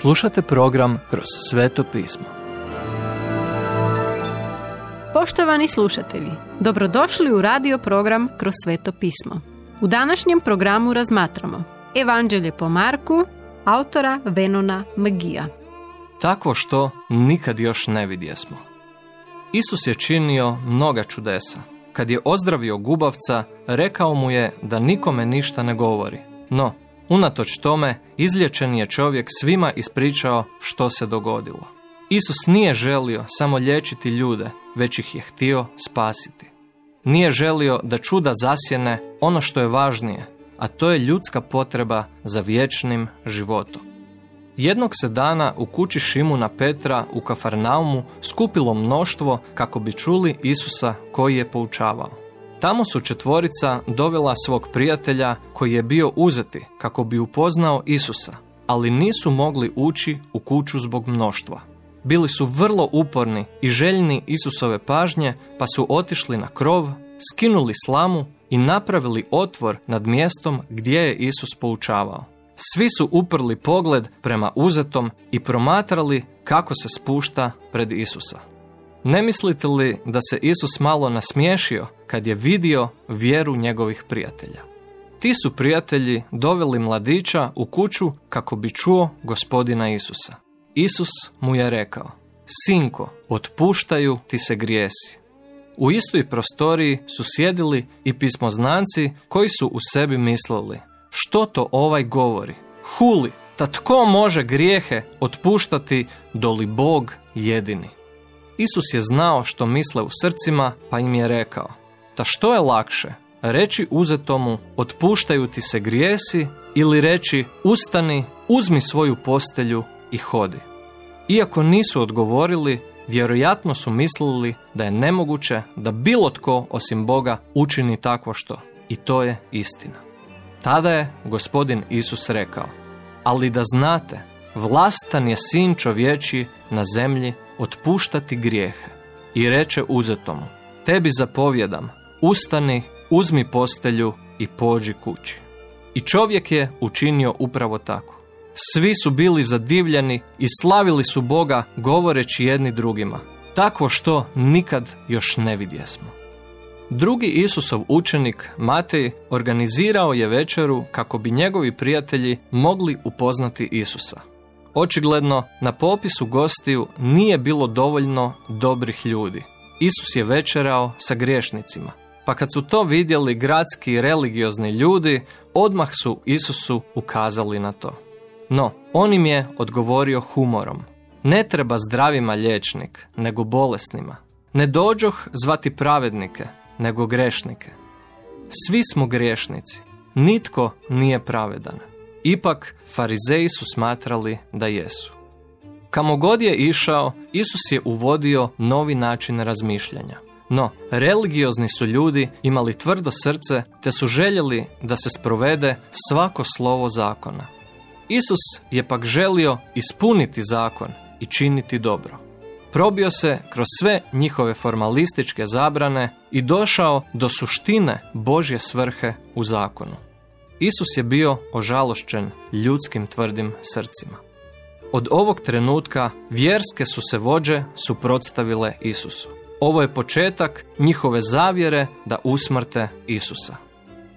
Slušate program Kroz sveto pismo. Poštovani slušatelji, dobrodošli u radio program Kroz sveto pismo. U današnjem programu razmatramo Evanđelje po Marku, autora Venona Magija. Takvo što nikad još ne vidjesmo. Isus je činio mnoga čudesa. Kad je ozdravio gubavca, rekao mu je da nikome ništa ne govori. No, unatoč tome, izlječen je čovjek svima ispričao što se dogodilo. Isus nije želio samo liječiti ljude, već ih je htio spasiti. Nije želio da čuda zasjene ono što je važnije, a to je ljudska potreba za vječnim životom. Jednog se dana u kući Šimuna Petra u Kafarnaumu skupilo mnoštvo kako bi čuli Isusa koji je poučavao. Tamo su četvorica dovela svog prijatelja koji je bio uzeti kako bi upoznao Isusa, ali nisu mogli ući u kuću zbog mnoštva. Bili su vrlo uporni i željni Isusove pažnje pa su otišli na krov, skinuli slamu i napravili otvor nad mjestom gdje je Isus poučavao. Svi su uprli pogled prema uzetom i promatrali kako se spušta pred Isusa. Ne mislite li da se Isus malo nasmiješio kad je vidio vjeru njegovih prijatelja? Ti su prijatelji doveli mladića u kuću kako bi čuo gospodina Isusa. Isus mu je rekao, Sinko, otpuštaju ti se grijesi. U istoj prostoriji su sjedili i pismoznanci koji su u sebi mislili, što to ovaj govori? Huli, ta tko može grijehe otpuštati doli Bog jedini? Isus je znao što misle u srcima, pa im je rekao, ta što je lakše, reći uzetomu, otpuštaju ti se grijesi, ili reći, ustani, uzmi svoju postelju i hodi. Iako nisu odgovorili, vjerojatno su mislili da je nemoguće da bilo tko osim Boga učini takvo što. I to je istina. Tada je gospodin Isus rekao, ali da znate, vlastan je sin čovječi na zemlji otpuštati grijehe. I reče uzetomu, tebi zapovjedam, ustani, uzmi postelju i pođi kući. I čovjek je učinio upravo tako. Svi su bili zadivljeni i slavili su Boga govoreći jedni drugima. Takvo što nikad još ne vidjesmo. Drugi Isusov učenik, Matej, organizirao je večeru kako bi njegovi prijatelji mogli upoznati Isusa. Očigledno, na popisu gostiju nije bilo dovoljno dobrih ljudi. Isus je večerao sa griješnicima. Pa kad su to vidjeli gradski i religiozni ljudi, odmah su Isusu ukazali na to. No, on im je odgovorio humorom. Ne treba zdravima liječnik, nego bolesnima. Ne dođoh zvati pravednike, nego grešnike. Svi smo griješnici, nitko nije pravedan. Ipak, farizeji su smatrali da jesu. Kamo god je išao, Isus je uvodio novi način razmišljanja. No, religiozni su ljudi imali tvrdo srce te su željeli da se sprovede svako slovo zakona. Isus je pak želio ispuniti zakon i činiti dobro. Probio se kroz sve njihove formalističke zabrane i došao do suštine Božje svrhe u zakonu. Isus je bio ožalošćen ljudskim tvrdim srcima. Od ovog trenutka vjerske su se vođe suprotstavile Isusu. Ovo je početak njihove zavjere da usmrte Isusa.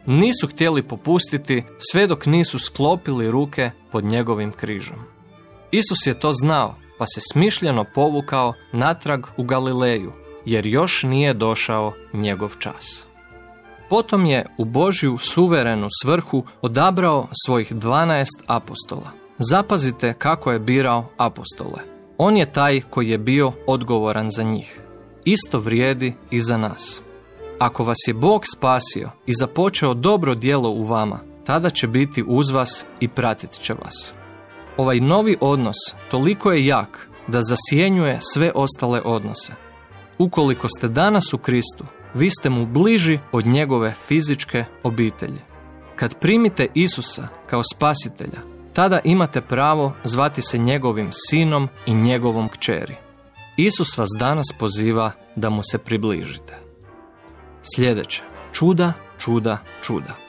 Nisu htjeli popustiti sve dok nisu sklopili ruke pod njegovim križom. Isus je to znao, pa se smišljeno povukao natrag u Galileju, jer još nije došao njegov čas. Potom je u Božju suverenu svrhu odabrao svojih dvanaest apostola. Zapazite kako je birao apostole. On je taj koji je bio odgovoran za njih. Isto vrijedi i za nas. Ako vas je Bog spasio i započeo dobro djelo u vama, tada će biti uz vas i pratit će vas. Ovaj novi odnos toliko je jak da zasjenjuje sve ostale odnose. Ukoliko ste danas u Kristu, vi ste mu bliži od njegove fizičke obitelji. Kad primite Isusa kao spasitelja, tada imate pravo zvati se njegovim sinom i njegovom kćeri. Isus vas danas poziva da mu se približite. Sljedeće. Čuda, čuda, čuda.